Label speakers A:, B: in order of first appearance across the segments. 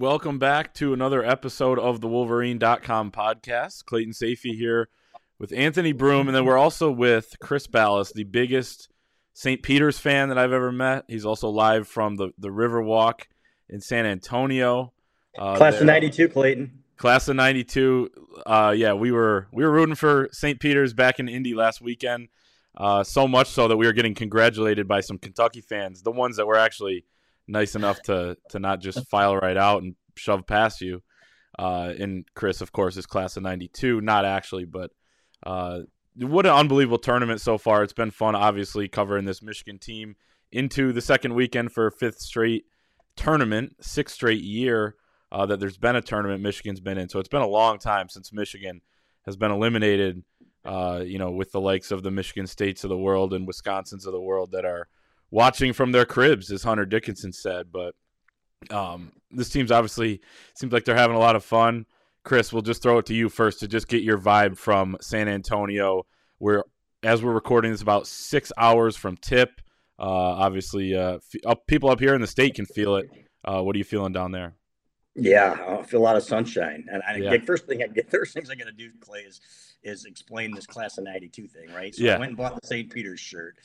A: Welcome back to another episode of the Wolverine.com podcast. Clayton Sayfie here with Anthony Broome, and then we're also with Chris Balas, the biggest St. Peter's fan that I've ever met. He's also live from the, the Riverwalk in San Antonio. Uh,
B: Class of '92, Clayton.
A: Class of '92. Uh, yeah, we were we were rooting for St. Peter's back in Indy last weekend. Uh, so much so that we were getting congratulated by some Kentucky fans, the ones that were actually nice enough to to not just file right out and shove past you. Uh, and Chris, of course, is class of '92, not actually, but uh, what an unbelievable tournament so far. It's been fun, obviously, covering this Michigan team into the second weekend for fifth straight tournament, sixth straight year uh, that there's been a tournament Michigan's been in. So it's been a long time since Michigan has been eliminated. Uh, you know, with the likes of the Michigan States of the world and Wisconsin's of the world that are watching from their cribs, as Hunter Dickinson said. But um, this team's obviously seems like they're having a lot of fun. Chris, we'll just throw it to you first to just get your vibe from San Antonio. We're as we're recording this about six hours from tip. Uh, obviously, uh, up, people up here in the state can feel it. Uh, what are you feeling down there?
B: Yeah, I feel a lot of sunshine. And I
A: Yeah.
B: the first thing I get, first things I got to do, Clay, is is explain this class of '92 thing, right? So
A: Yeah.
B: I went and bought the St. Peter's shirt,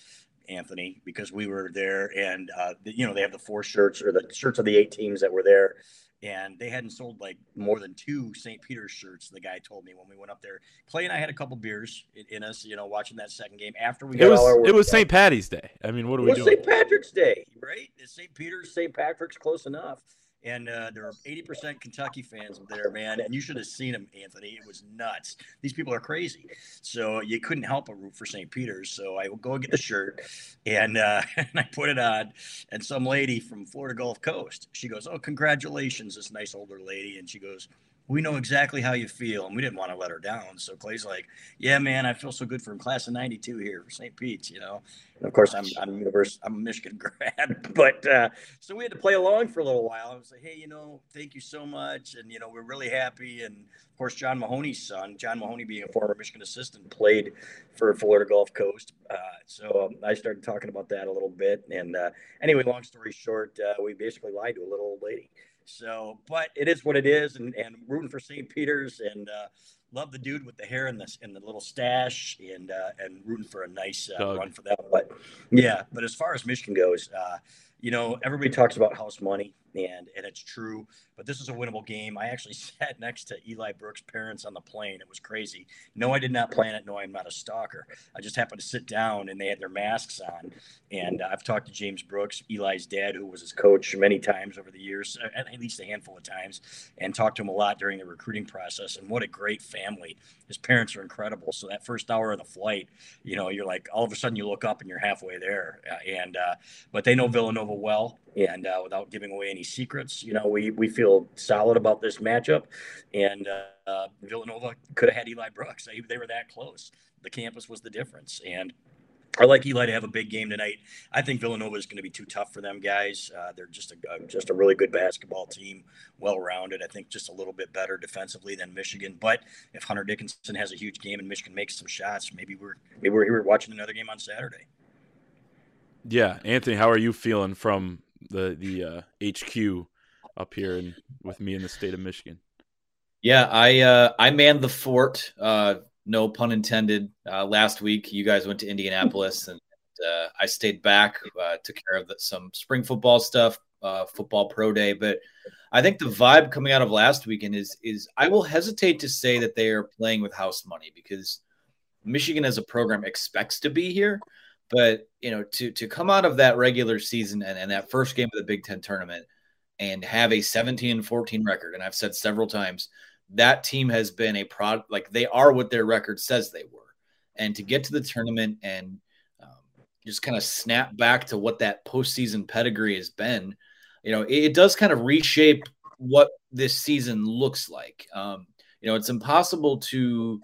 B: Anthony, because we were there, and uh, you know they have the four shirts or the shirts of the eight teams that were there. And they hadn't sold like more than two St. Peter's shirts. The guy told me when we went up there. Clay and I had a couple beers in, in us, you know, watching that second game after we
A: It
B: got
A: was
B: all our work
A: it was. St. Patty's Day. I mean, what are we doing?
B: St. Patrick's Day, right? St. Peter's, St. Patrick's, close enough. And uh, there are 80% Kentucky fans there, man. And you should have seen them, Anthony. It was nuts. These people are crazy. So you couldn't help but root for St. Peter's. So I will go and get the shirt and, uh, and I put it on. And some lady from Florida Gulf Coast, she goes, Oh, congratulations, this nice older lady. And she goes, we know exactly how you feel, and we didn't want to let her down. So Clay's like, "Yeah, man, I feel so good for him. Class of '92 here for St. Pete's, you know." And of course, I'm I'm university, I'm a Michigan grad, but uh, so we had to play along for a little while. I was like, "Hey, you know, thank you so much, and you know, we're really happy." And of course, John Mahoney's son, John Mahoney, being a former Michigan assistant, played for Florida Gulf Coast. Uh, so um, I started talking about that a little bit. And uh, anyway, long story short, uh, we basically lied to a little old lady. So, but it is what it is, and, and rooting for St. Peter's, and uh, love the dude with the hair and the and the little stash, and uh, and rooting for a nice uh, run for them. But yeah, but as far as Michigan goes, uh, you know, everybody talks about house money, and and it's true. But this is a winnable game. I actually sat next to Eli Brooks' parents on the plane. It was crazy. No, I did not plan it. No, I'm not a stalker. I just happened to sit down, and they had their masks on. And I've talked to James Brooks, Eli's dad, who was his coach many times over the years, uh, at at least a handful of times, and talked to him a lot during the recruiting process. And what a great family! His parents are incredible. So that first hour of the flight, you know, you're like all of a sudden you look up and you're halfway there. Uh, and uh, but they know Villanova well, and uh, without giving away any secrets, you know, we we feel solid about this matchup. And uh, Villanova could have had Eli Brooks. They, they were that close. The campus was the difference, and. I like Eli to have a big game tonight. I think Villanova is going to be too tough for them guys. Uh, they're just a uh, just a really good basketball team, well rounded. I think just a little bit better defensively than Michigan. But if Hunter Dickinson has a huge game and Michigan makes some shots, maybe we're maybe we're here watching another game on Saturday.
A: Yeah, Anthony, how are you feeling from the the uh, HQ up here and with me in the state of Michigan?
C: Yeah, I uh, I manned the fort. Uh, no pun intended. Uh, last week, you guys went to Indianapolis, and uh, I stayed back, uh, took care of the, some spring football stuff, uh, football pro day. But I think the vibe coming out of last weekend is is I will hesitate to say that they are playing with house money because Michigan as a program expects to be here. But you know, to to come out of that regular season and, and that first game of the Big Ten tournament and have a 17 and 14 record, and I've said several times that team has been a prod like they are what their record says they were. And to get to the tournament and um, just kind of snap back to what that postseason pedigree has been, you know, it, it does kind of reshape what this season looks like. Um, you know, it's impossible to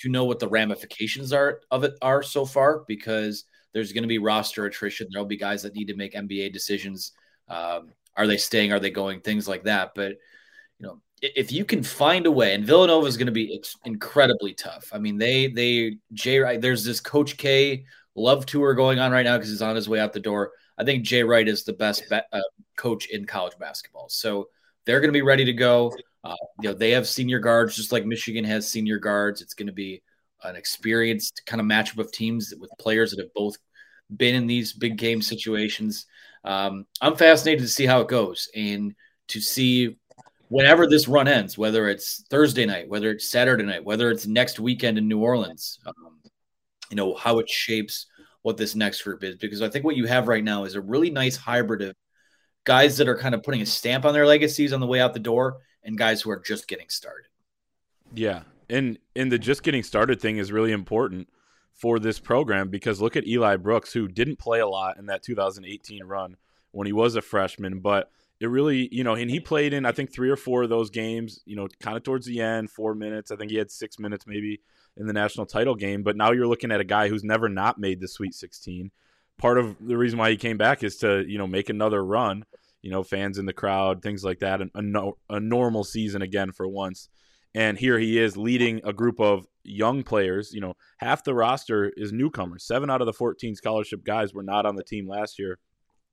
C: to know what the ramifications are of it are so far because there's going to be roster attrition. There'll be guys that need to make NBA decisions. Um, are they staying? Are they going? Things like that. But you know, if you can find a way, and Villanova is going to be incredibly tough. I mean, they they Jay Wright. there's this Coach K love tour going on right now because he's on his way out the door. I think Jay Wright is the best be- uh, coach in college basketball, so they're going to be ready to go. Uh, you know, they have senior guards just like Michigan has senior guards. It's going to be an experienced kind of matchup of teams with players that have both been in these big game situations. Um, I'm fascinated to see how it goes and to see whenever this run ends, whether it's Thursday night, whether it's Saturday night, whether it's next weekend in New Orleans, um, you know, how it shapes what this next group is. Because I think what you have right now is a really nice hybrid of guys that are kind of putting a stamp on their legacies on the way out the door and guys who are just getting started.
A: Yeah. And and the just getting started thing is really important for this program because look at Eli Brooks who didn't play a lot in that 2018 run when he was a freshman, but it really, you know, and he played in I think three or four of those games, you know, kind of towards the end, 4 minutes. I think he had 6 minutes maybe in the national title game, but now you're looking at a guy who's never not made the Sweet 16. Part of the reason why he came back is to, you know, make another run, you know, fans in the crowd, things like that, and a, no, a normal season again for once. And here he is leading a group of young players. You know, half the roster is newcomers. Seven out of the 14 scholarship guys were not on the team last year.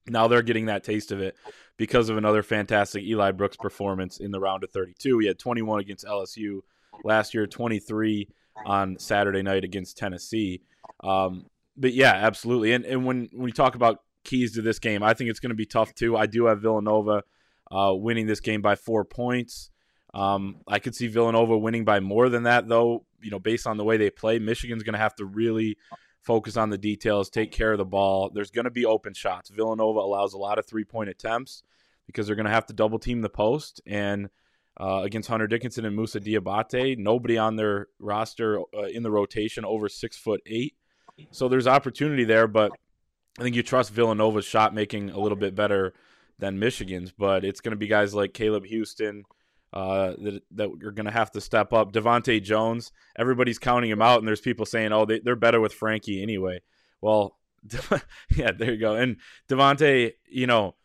A: Now they're getting that taste of it because of another fantastic Eli Brooks performance in the round of 32. He had 21 against LSU last year, 23 on Saturday night against Tennessee. Um, but yeah, absolutely. And and when when we talk about keys to this game, I think it's going to be tough too. I do have Villanova uh, winning this game by four points. Um, I could see Villanova winning by more than that, though. You know, based on the way they play, Michigan's going to have to really focus on the details, take care of the ball. There's going to be open shots. Villanova allows a lot of three point attempts because they're going to have to double team the post. And uh, against Hunter Dickinson and Moussa Diabate, nobody on their roster uh, in the rotation over six foot eight. So there's opportunity there, but I think you trust Villanova's shot making a little bit better than Michigan's. But it's going to be guys like Caleb Houston uh, that that are going to have to step up. DeVante' Jones, everybody's counting him out, and there's people saying, "Oh, they, they're better with Frankie anyway." Well, yeah, there you go. And Devonte, you know,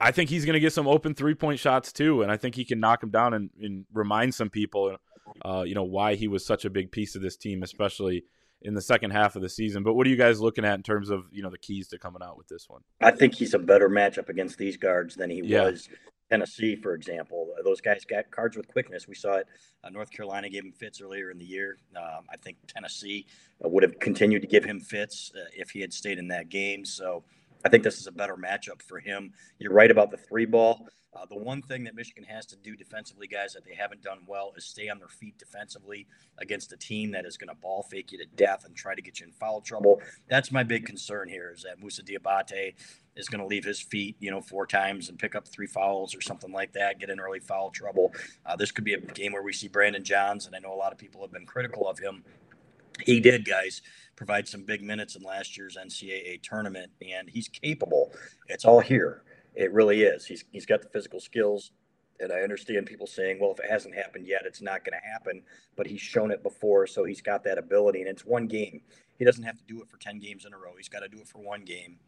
A: I think he's going to get some open three point shots too, and I think he can knock him down and, and remind some people, uh, you know, why he was such a big piece of this team, especially in the second half of the season. But what are you guys looking at in terms of you know the keys to coming out with this one?
B: I think he's a better matchup against these guards than he yeah. was Tennessee, for example. Those guys got cards with quickness. We saw it. Uh, North Carolina gave him fits earlier in the year. Um, I think Tennessee uh, would have continued to give him fits uh, if he had stayed in that game. So I think this is a better matchup for him. You're right about the three ball. Uh, the one thing that Michigan has to do defensively, guys, that they haven't done well is stay on their feet defensively against a team that is going to ball fake you to death and try to get you in foul trouble. That's my big concern here is that Moussa Diabate is going to leave his feet, you know, four times and pick up three fouls or something like that, get in early foul trouble. Uh, this could be a game where we see Brandon Johns, and I know a lot of people have been critical of him. He did, guys, provide some big minutes in last year's NCAA tournament, and he's capable. It's all here. It really is. He's he's got the physical skills, and I understand people saying, "Well, if it hasn't happened yet, it's not going to happen." But he's shown it before, so he's got that ability, and it's one game. He doesn't have to do it for ten games in a row. He's got to do it for one game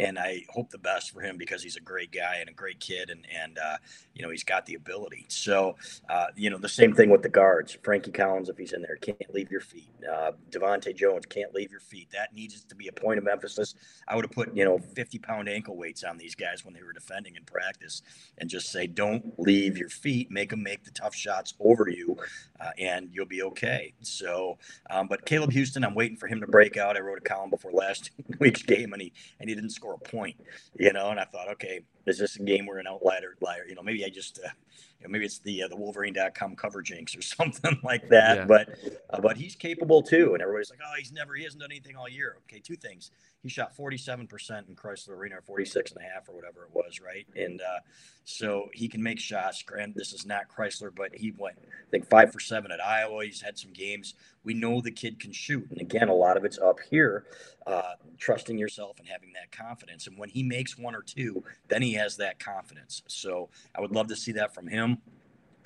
B: and I hope the best for him because he's a great guy and a great kid, and and uh, you know he's got the ability. So uh, you know the same thing with the guards. Frankie Collins, if he's in there, can't leave your feet. Uh, DeVante' Jones can't leave your feet. That needs to be a point of emphasis. I would have put you know 50 pound ankle weights on these guys when they were defending in practice, and just say don't leave your feet. Make them make the tough shots over you, uh, and you'll be okay. So, um, but Caleb Houston, I'm waiting for him to break out. I wrote a column before last week's game, and he and he didn't score a point, you know. And I thought, okay, is this a game where an outlier, liar, you know, maybe I just, uh, you know, maybe it's the uh, the Wolverine.com cover jinx or something like that. Yeah. But uh, but he's capable too, and everybody's like, oh, he's never, he hasn't done anything all year. Okay, two things. He shot 47% in Chrysler Arena, 46 and a half or whatever it was, right? And uh, so he can make shots. Grant, this is not Chrysler, but he went, I think, five for seven at Iowa. He's had some games. We know the kid can shoot. And again, a lot of it's up here, uh, trusting yourself and having that confidence. And when he makes one or two, then he has that confidence. So I would love to see that from him.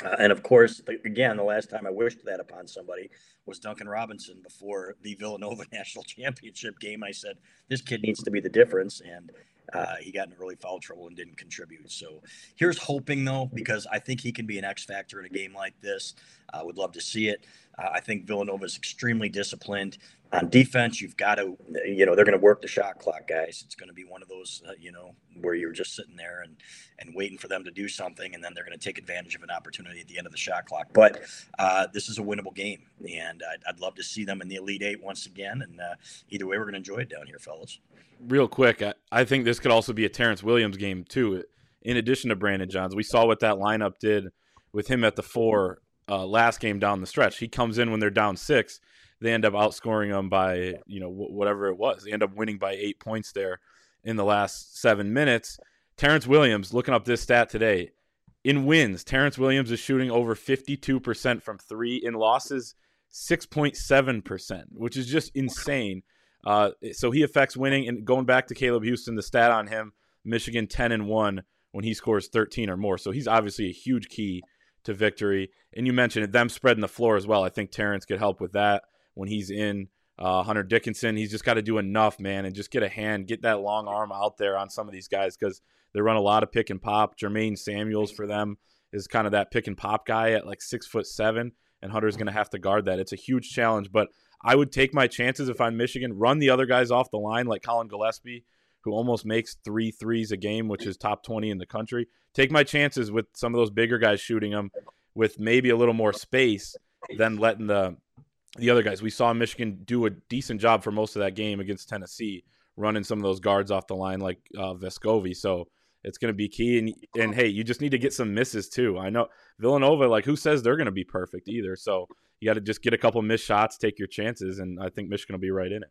B: Uh, and of course, again, the last time I wished that upon somebody was Duncan Robinson before the Villanova national championship game. I said, this kid needs to be the difference. And uh, he got in really foul trouble and didn't contribute. So here's hoping, though, because I think he can be an X factor in a game like this. I would love to see it. Uh, I think Villanova is extremely disciplined on defense. You've got to, you know, they're going to work the shot clock, guys. It's going to be one of those, uh, you know, where you're just sitting there and and waiting for them to do something, and then they're going to take advantage of an opportunity at the end of the shot clock. But uh, this is a winnable game, and I'd, I'd, love to see them in the Elite Eight once again. And uh, either way, we're going to enjoy it down here, fellas.
A: Real quick, I, I think this could also be a Terrence Williams game too. In addition to Brandon Johns, we saw what that lineup did with him at the four uh, last game down the stretch. He comes in when they're down six. They end up outscoring them by you know whatever it was. They end up winning by eight points there in the last seven minutes. Terrence Williams, looking up this stat today, in wins, Terrence Williams is shooting over 52% from three. In losses, 6.7%, which is just insane. Uh, so he affects winning. And going back to Caleb Houston, the stat on him, Michigan 10 and 1 when he scores 13 or more. So he's obviously a huge key to victory. And you mentioned it, them spreading the floor as well. I think Terrence could help with that when he's in. Uh, Hunter Dickinson, he's just got to do enough, man, and just get a hand, get that long arm out there on some of these guys because they run a lot of pick and pop. Jermaine Samuels for them is kind of that pick and pop guy at like six foot seven, and Hunter's going to have to guard that. It's a huge challenge, but I would take my chances if I'm Michigan, run the other guys off the line like Collin Gillespie, who almost makes three threes a game, which is top 20 in the country. Take my chances with some of those bigger guys shooting them with maybe a little more space than letting the the other guys. We saw Michigan do a decent job for most of that game against Tennessee, running some of those guards off the line like uh, Vescovi. So it's going to be key. And and hey, you just need to get some misses too. I know Villanova, like who says they're going to be perfect either. So you got to just get a couple missed shots, take your chances, and I think Michigan will be right in it.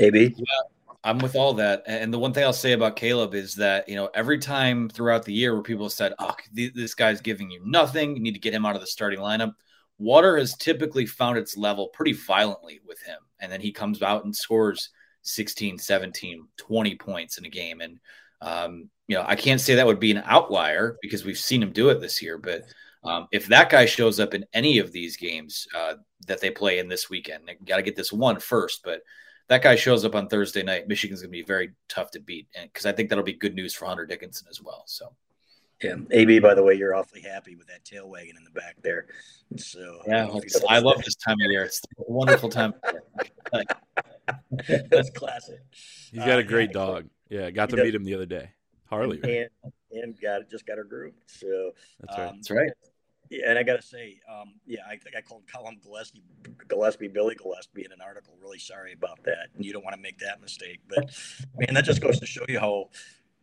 B: AB?
C: Yeah. I'm with all that. And the one thing I'll say about Caleb is that, you know, every time throughout the year where people said, oh, this guy's giving you nothing, you need to get him out of the starting lineup, water has typically found its level pretty violently with him. And then he comes out and scores 16, 17, 20 points in a game. And, um, you know, I can't say that would be an outlier because we've seen him do it this year. But um, if that guy shows up in any of these games uh, that they play in this weekend, got to get this one first. But that guy shows up on Thursday night, Michigan's going to be very tough to beat, and because I think that'll be good news for Hunter Dickinson as well. So.
B: Yeah, AB. By the way, you're awfully happy with that tail wagon in the back there. So
C: yeah, I, I love this time of year. It's a wonderful time.
B: That's classic.
A: He's got a uh, great yeah, dog. Yeah, got to meet him the other day. Harley
B: and, and got just got her grooved. So
A: that's right.
C: Um, that's right.
B: Yeah, and I got to say, um, yeah, I think I called Collin Gillespie, Gillespie, Billy Gillispie in an article. Really sorry about that. And you don't want to make that mistake. But man, that just goes to show you how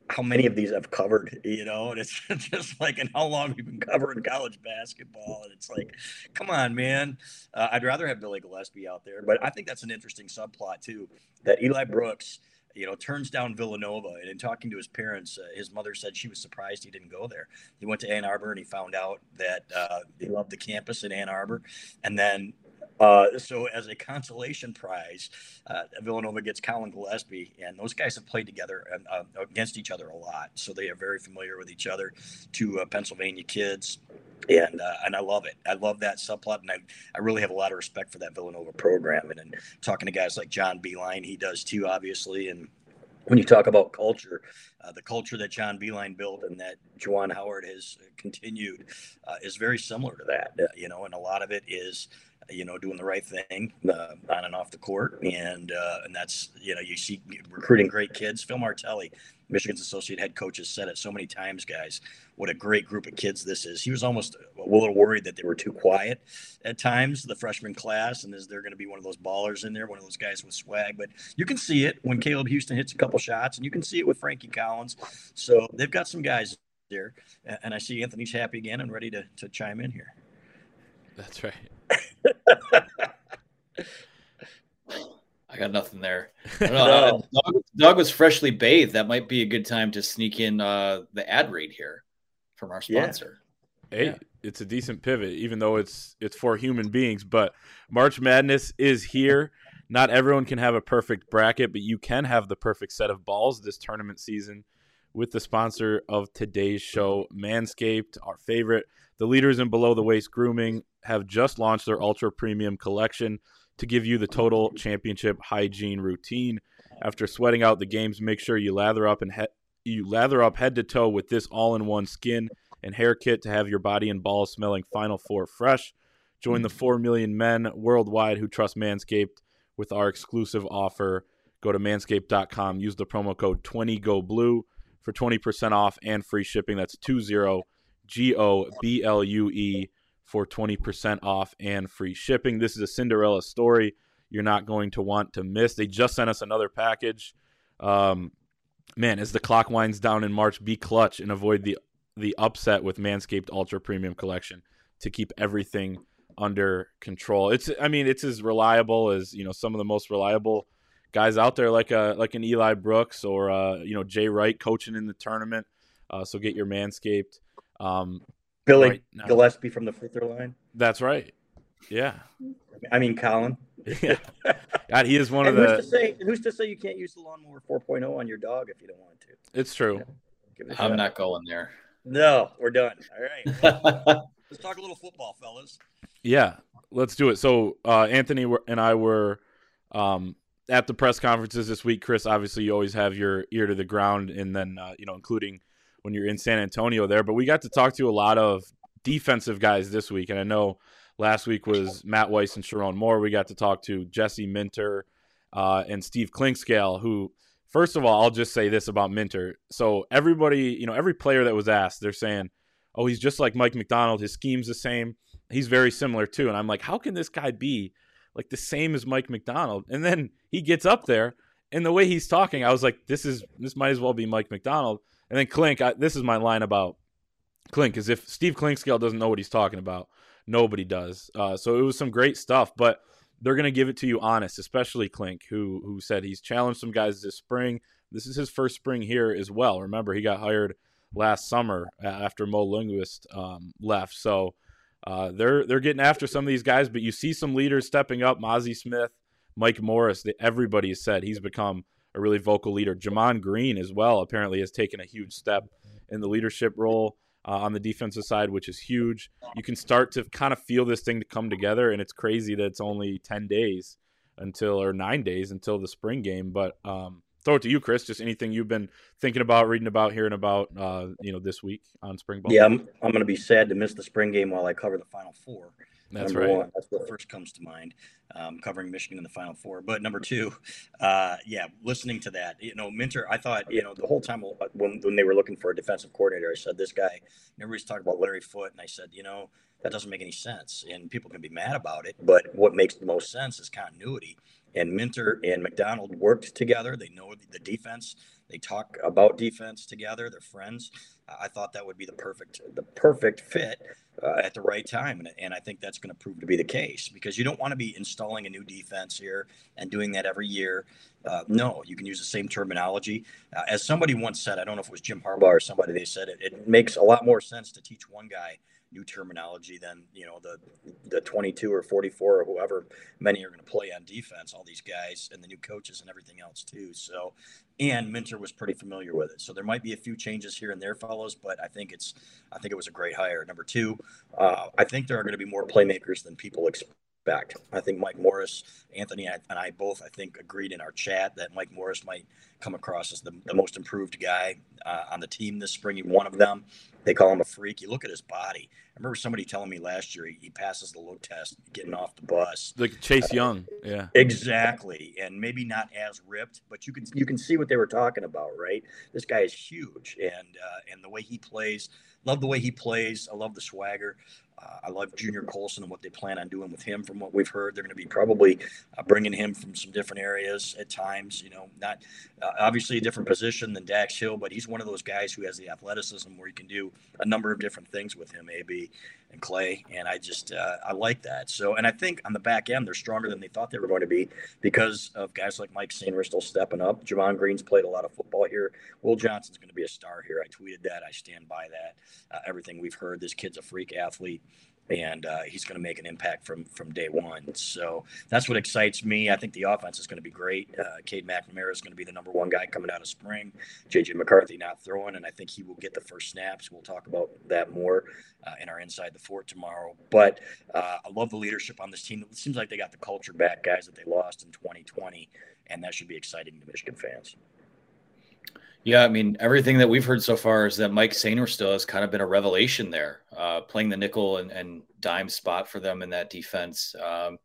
B: how many of these I've covered, you know, and it's just like, and how long we've been covering college basketball. And it's like, come on, man. Uh, I'd rather have Billy Gillispie out there, but I think that's an interesting subplot too, that Eli Brooks you know, turns down Villanova. And in talking to his parents, uh, his mother said she was surprised he didn't go there. He went to Ann Arbor and he found out that uh, he loved the campus in Ann Arbor. And then, uh, so as a consolation prize, uh, Villanova gets Collin Gillespie, and those guys have played together uh, against each other a lot. So they are very familiar with each other. Two uh, Pennsylvania kids and uh, and I love it. I love that subplot, and I, I really have a lot of respect for that Villanova program. And, and talking to guys like John Beilein, he does too, obviously, and when you talk about culture, uh, the culture that John Beilein built and that Juwan Howard has continued uh, is very similar to that. Uh, you know, and a lot of it is, you know, doing the right thing uh, on and off the court, and uh, and that's you know you see recruiting great kids. Phil Martelli Michigan's associate head coach has said it so many times, guys. What a great group of kids this is. He was almost a little worried that they were too quiet at times, the freshman class, and is there going to be one of those ballers in there, one of those guys with swag? But you can see it when Caleb Houston hits a couple shots, and you can see it with Frankie Collins. So they've got some guys there, and I see Anthony's happy again and ready to, to chime in here.
A: That's right.
C: I got nothing there. no. Doug, Doug, was freshly bathed. That might be a good time to sneak in uh, the ad read here from our sponsor.
A: Yeah. Hey, yeah. it's a decent pivot, even though it's it's for human beings. But March Madness is here. Not everyone can have a perfect bracket, but you can have the perfect set of balls this tournament season with the sponsor of today's show, Manscaped, our favorite. The leaders in below the waist grooming have just launched their ultra premium collection to give you the total championship hygiene routine. After sweating out the games, make sure you lather up and he- you lather up head to toe with this all-in-one skin and hair kit to have your body and balls smelling Final Four fresh. Join the 4 million men worldwide who trust Manscaped with our exclusive offer. Go to manscaped.com, use the promo code 20GOBLUE for 20% off and free shipping. That's 20 G O B L U E for 20% off and free shipping. This is a Cinderella story you're not going to want to miss. They just sent us another package. Um, man, as the clock winds down in March, be clutch and avoid the the upset with Manscaped Ultra Premium Collection to keep everything under control. It's I mean, it's as reliable as, you know, some of the most reliable guys out there like a like an Eli Brooks or uh, you know, Jay Wright coaching in the tournament. Uh, so get your Manscaped. Um,
B: Billy right Gillispie from the free throw line.
A: That's right. Yeah.
B: I mean, Collin.
A: yeah. God, he is one
B: and
A: of the.
B: Who's to, say, who's to say you can't use the lawnmower 4.0 on your dog if you don't want to?
A: It's true.
C: Yeah. I'm not going there.
B: No, we're done. All right. let's talk a little football, fellas.
A: Yeah, let's do it. So, uh, Anthony and I were um, at the press conferences this week. Chris, obviously, you always have your ear to the ground, and then uh, you know, including when you're in San Antonio there. But we got to talk to a lot of defensive guys this week, and I know last week was Matt Weiss and Sherrone Moore. We got to talk to Jesse Minter uh, and Steve Clinkscale, who, first of all, I'll just say this about Minter. So everybody, you know, every player that was asked, they're saying, "Oh, he's just like Mike Macdonald. His scheme's the same. He's very similar too." And I'm like, how can this guy be like the same as Mike Macdonald?" And then he gets up there. And the way he's talking, I was like, "This is this might as well be Mike Macdonald." And then Clink, I, this is my line about Clink, is if Steve Clinkscale doesn't know what he's talking about, nobody does. Uh, so it was some great stuff, but they're going to give it to you honest, especially Clink, who who said he's challenged some guys this spring. This is his first spring here as well. Remember, he got hired last summer after Mo Linguist um, left. So uh, they're they're getting after some of these guys, but you see some leaders stepping up. Mazi Smith, Mike Morris. Everybody has said he's become a really vocal leader. Gemon Green as well apparently has taken a huge step in the leadership role uh, on the defensive side, which is huge. You can start to kind of feel this thing to come together, and it's crazy that it's only ten days until or nine days until the spring game. But um, throw it to you, Chris. Just anything you've been thinking about, reading about, hearing about, uh, you know, this week on spring ball.
B: Yeah, I'm, I'm going to be sad to miss the spring game while I cover the Final Four.
A: That's
B: number
A: right.
B: One. That's what first comes to mind, um, covering Michigan in the Final Four. But number two, uh, yeah, listening to that, you know, Minter, I thought, you know, the whole time when, when they were looking for a defensive coordinator, I said, this guy, everybody's talking about Larry Foote. And I said, you know, that doesn't make any sense. And people can be mad about it. But what makes the most sense is continuity. And Minter and Macdonald worked together. They know the defense. They talk about defense together. They're friends. I thought that would be the perfect the perfect fit uh, at the right time, and, and I think that's going to prove to be the case because you don't want to be installing a new defense here and doing that every year. Uh, no, you can use the same terminology. Uh, as somebody once said, I don't know if it was Jim Harbaugh or somebody, they said it, it makes a lot more sense to teach one guy new terminology than you know the the 22 or 44 or whoever many are going to play on defense all these guys and the new coaches and everything else too so and Minter was pretty familiar with it so there might be a few changes here and there fellows but I think it's I think it was a great hire number two uh, I think there are going to be more playmakers than people expect. I think Mike Morris, Anthony, and I both, I think, agreed in our chat that Mike Morris might come across as the, the most improved guy uh, on the team this spring. He's One of them. They call him a freak. You look at his body. I remember somebody telling me last year he, he passes the look test getting off the bus.
A: Like Chase uh, Young, yeah,
B: exactly. And maybe not as ripped, but you can you can see what they were talking about, right? This guy is huge, and uh, and the way he plays. Love the way he plays. I love the swagger. I love Junior Colson and what they plan on doing with him. From what we've heard, they're going to be probably uh, bringing him from some different areas at times. You know, not uh, obviously a different position than Dax Hill, but he's one of those guys who has the athleticism where you can do a number of different things with him. AB and Clay, and I just uh, I like that. So, and I think on the back end they're stronger than they thought they were going to be because of guys like Mike still stepping up. Gemon Green's played a lot of football here. Will Johnson's going to be a star here. I tweeted that. I stand by that. Uh, everything we've heard, this kid's a freak athlete and uh, he's going to make an impact from from day one. So that's what excites me. I think the offense is going to be great. Uh, Cade McNamara is going to be the number one guy coming out of spring. JJ McCarthy not throwing, and I think he will get the first snaps. We'll talk about that more uh, in our Inside the Fort tomorrow. But uh, I love the leadership on this team. It seems like they got the culture back, guys that they lost in 2020, and that should be exciting to Michigan fans.
C: Yeah, I mean, everything that we've heard so far is that Mike Sainristil has kind of been a revelation there, uh, playing the nickel and, and, dime spot for them in that defense. Um,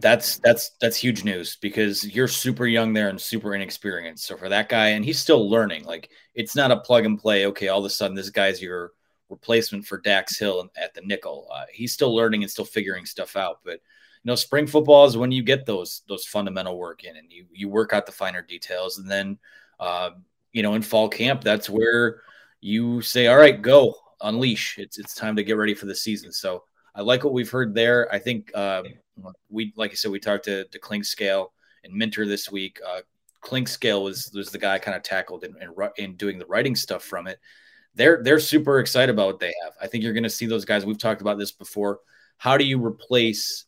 C: that's that's that's huge news because you're super young there and super inexperienced. So for that guy, and he's still learning. Like it's not a plug and play. Okay, all of a sudden this guy's your replacement for Dax Hill at the nickel. Uh, he's still learning and still figuring stuff out. But you know, spring football is when you get those those fundamental work in and you you work out the finer details, and then uh, you know, in fall camp, that's where you say, all right, go unleash. It's, it's time to get ready for the season. So I like what we've heard there. I think uh, we, like I said, we talked to, to Clinkscale and Minter this week. Uh, Clinkscale was, was the guy kind of tackled in, in, in doing the writing stuff from it. They're, they're super excited about what they have. I think you're going to see those guys. We've talked about this before. How do you replace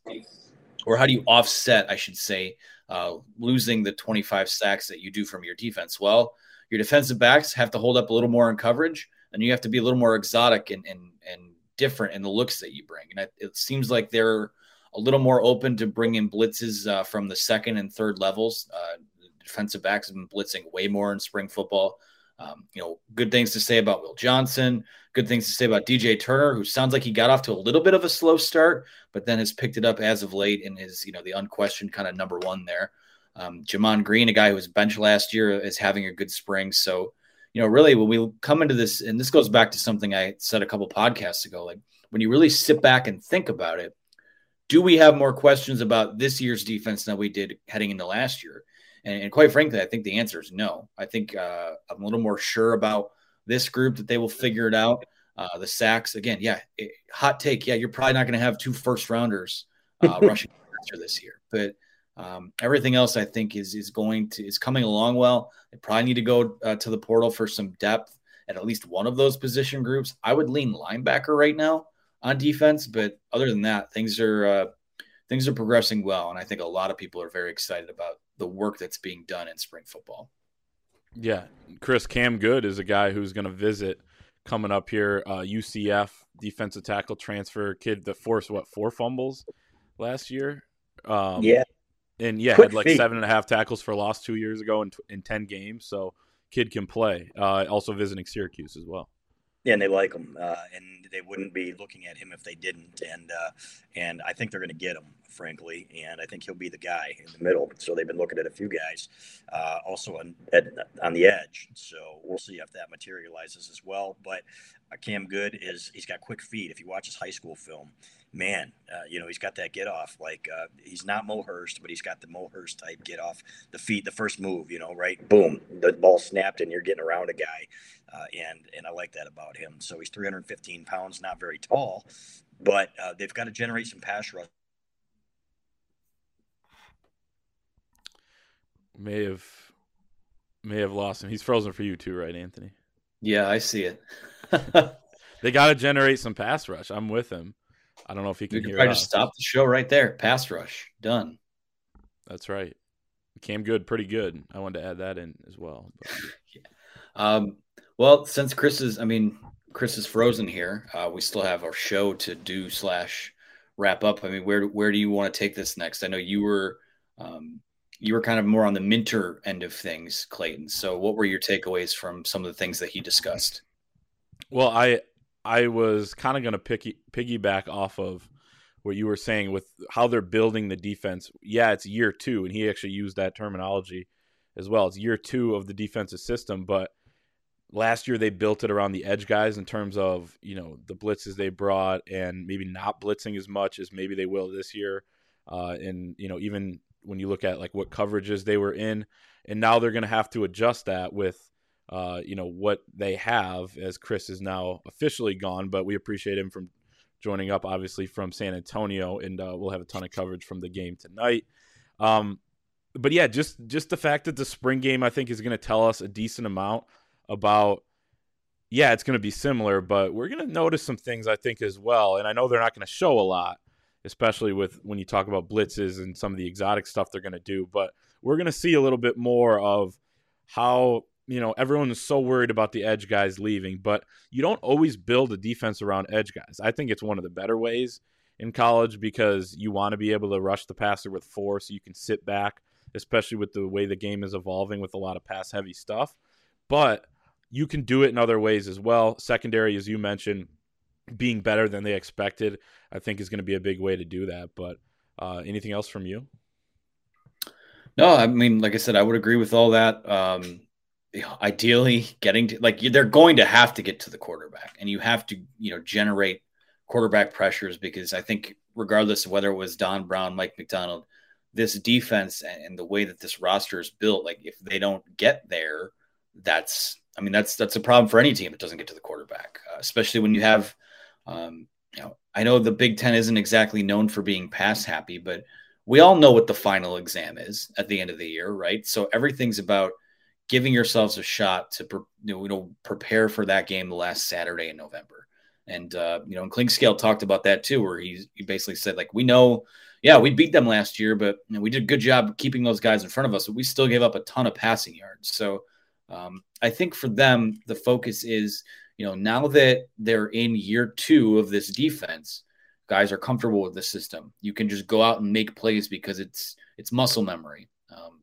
C: or how do you offset, I should say, uh, losing the 25 sacks that you do from your defense? Well, your defensive backs have to hold up a little more in coverage, and you have to be a little more exotic and and, and different in the looks that you bring. And it, it seems like they're a little more open to bringing blitzes uh, from the second and third levels. Uh, defensive backs have been blitzing way more in spring football. Um, you know, good things to say about Will Johnson. Good things to say about DJ Turner, who sounds like he got off to a little bit of a slow start, but then has picked it up as of late and is, you know, the unquestioned kind of number one there. Um, Gemon Green, a guy who was benched last year, is having a good spring. So, you know, really, when we come into this, and this goes back to something I said a couple podcasts ago, like when you really sit back and think about it, do we have more questions about this year's defense than we did heading into last year? And, and quite frankly, I think the answer is no. I think uh, I'm a little more sure about this group that they will figure it out. Uh, the sacks, again, yeah, it, hot take. Yeah, you're probably not going to have two first rounders uh, rushing this year, but um, everything else, I think, is is going to is coming along well. They probably need to go uh, to the portal for some depth at at least one of those position groups. I would lean linebacker right now on defense, but other than that, things are uh, things are progressing well, and I think a lot of people are very excited about the work that's being done in spring football.
A: Yeah, Chris Cam Goode is a guy who's going to visit coming up here. Uh, UCF defensive tackle transfer kid that forced what four fumbles last year.
B: Um, yeah,
A: and yeah, Quick had like feet. seven and a half tackles for loss two years ago in, in ten games. So kid can play. Uh, also visiting Syracuse as well.
B: Yeah, and they like him, uh, and they wouldn't be looking at him if they didn't. And uh, and I think they're going to get him, frankly. And I think he'll be the guy in the middle. So they've been looking at a few guys, uh, also on at, on the edge. So we'll see if that materializes as well. But uh, Cam Goode is he's got quick feet. If you watch his high school film, man, uh, you know, he's got that get off. Like uh, he's not Mo Hurst, but he's got the Mo Hurst type get off the feet, the first move, you know, right? Boom, the ball snapped and you're getting around a guy. Uh, and and I like that about him. So he's 315 pounds, not very tall, but uh, they've got to generate some pass rush.
A: May have may have lost him. He's frozen for you too, right, Anthony?
C: Yeah, I see it.
A: they got to generate some pass rush. I'm with him. I don't know if he can.
C: You can probably just stop the show right there. Pass rush done.
A: That's right. Came good, pretty good. I wanted to add that in as well.
C: yeah. Um, well, since Chris is, I mean, Chris is frozen here. Uh, we still have our show to do slash wrap up, I mean, where where do you want to take this next? I know you were um, you were kind of more on the Minter end of things, Clayton. So, what were your takeaways from some of the things that he discussed?
A: Well, I I was kind of going to piggyback off of what you were saying with how they're building the defense. Yeah, it's year two, and he actually used that terminology as well. It's year two of the defensive system, but last year they built it around the edge guys in terms of you know the blitzes they brought and maybe not blitzing as much as maybe they will this year. Uh, and you know even when you look at like what coverages they were in, and now they're going to have to adjust that with uh, you know what they have as Chris is now officially gone, but we appreciate him from joining up, obviously from San Antonio, and uh, we'll have a ton of coverage from the game tonight. Um, but yeah, just just the fact that the spring game I think is going to tell us a decent amount about. Yeah, it's going to be similar, but we're going to notice some things I think as well, and I know they're not going to show a lot, especially with when you talk about blitzes and some of the exotic stuff they're going to do. But we're going to see a little bit more of how you know, everyone is so worried about the edge guys leaving, but you don't always build a defense around edge guys. I think it's one of the better ways in college because you want to be able to rush the passer with four So you can sit back, especially with the way the game is evolving with a lot of pass heavy stuff. But you can do it in other ways as well. Secondary, as you mentioned, being better than they expected, I think is going to be a big way to do that. But uh, anything else from you?
C: No, I mean, like I said, I would agree with all that. Um, ideally getting to like they're going to have to get to the quarterback and you have to you know generate quarterback pressures because i think regardless of whether it was don brown mike macdonald this defense and the way that this roster is built like if they don't get there that's i mean that's that's a problem for any team that doesn't get to the quarterback uh, especially when you have um, you know i know the big ten isn't exactly known for being pass happy but we all know what the final exam is at the end of the year right? So everything's about giving yourselves a shot to you know, prepare for that game last Saturday in November. And uh, you know, and Clinkscale talked about that too, where he he basically said like we know, yeah, we beat them last year, but you know, we did a good job keeping those guys in front of us, but we still gave up a ton of passing yards. So um, I think for them, the focus is you know now that they're in year two of this defense, guys are comfortable with the system. You can just go out and make plays because it's it's muscle memory. Um,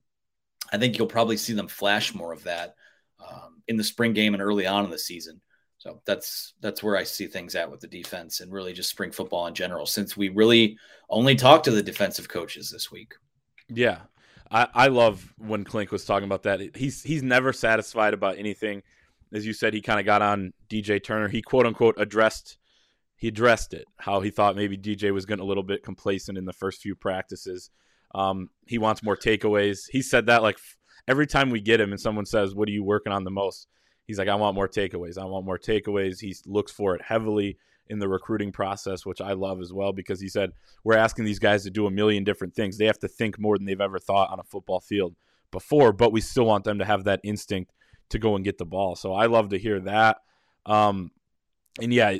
C: I think you'll probably see them flash more of that um, in the spring game and early on in the season. So that's that's where I see things at with the defense and really just spring football in general. Since we really only talked to the defensive coaches this week.
A: Yeah, I, I love when Clink was talking about that. He's he's never satisfied about anything. As you said, he kind of got on DJ Turner. He quote unquote addressed he addressed it how he thought maybe DJ was getting a little bit complacent in the first few practices. Um, he wants more takeaways. He said that like every time we get him and someone says, "What are you working on the most?" He's like, "I want more takeaways. I want more takeaways." He looks for it heavily in the recruiting process, which I love as well because he said we're asking these guys to do a million different things. They have to think more than they've ever thought on a football field before, but we still want them to have that instinct to go and get the ball. So I love to hear that. Um, and yeah,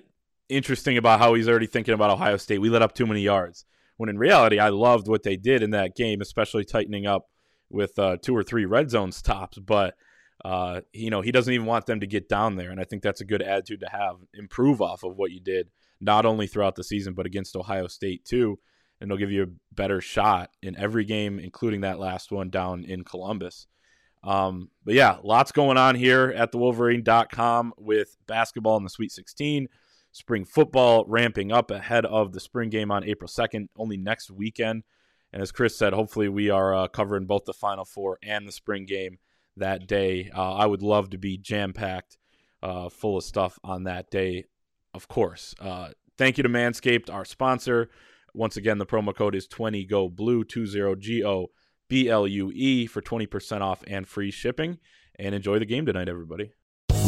A: interesting about how he's already thinking about Ohio State. We let up too many yards. When in reality, I loved what they did in that game, especially tightening up with uh, two or three red zone stops. But uh, you know, he doesn't even want them to get down there, and I think that's a good attitude to have. Improve off of what you did, not only throughout the season but against Ohio State too, and it'll give you a better shot in every game, including that last one down in Columbus. Um, but yeah, lots going on here at the Wolverine.com with basketball in the Sweet 16 spring football ramping up ahead of the spring game on April 2nd, only next weekend. And as Chris said, hopefully we are uh, covering both the Final Four and the spring game that day. Uh, I would love to be jam packed, uh, full of stuff on that day, of course. Uh, thank you to Manscaped, our sponsor. Once again, the promo code is 20GO Blue, 20GO B L U E for 20% off and free shipping. And enjoy the game tonight, everybody.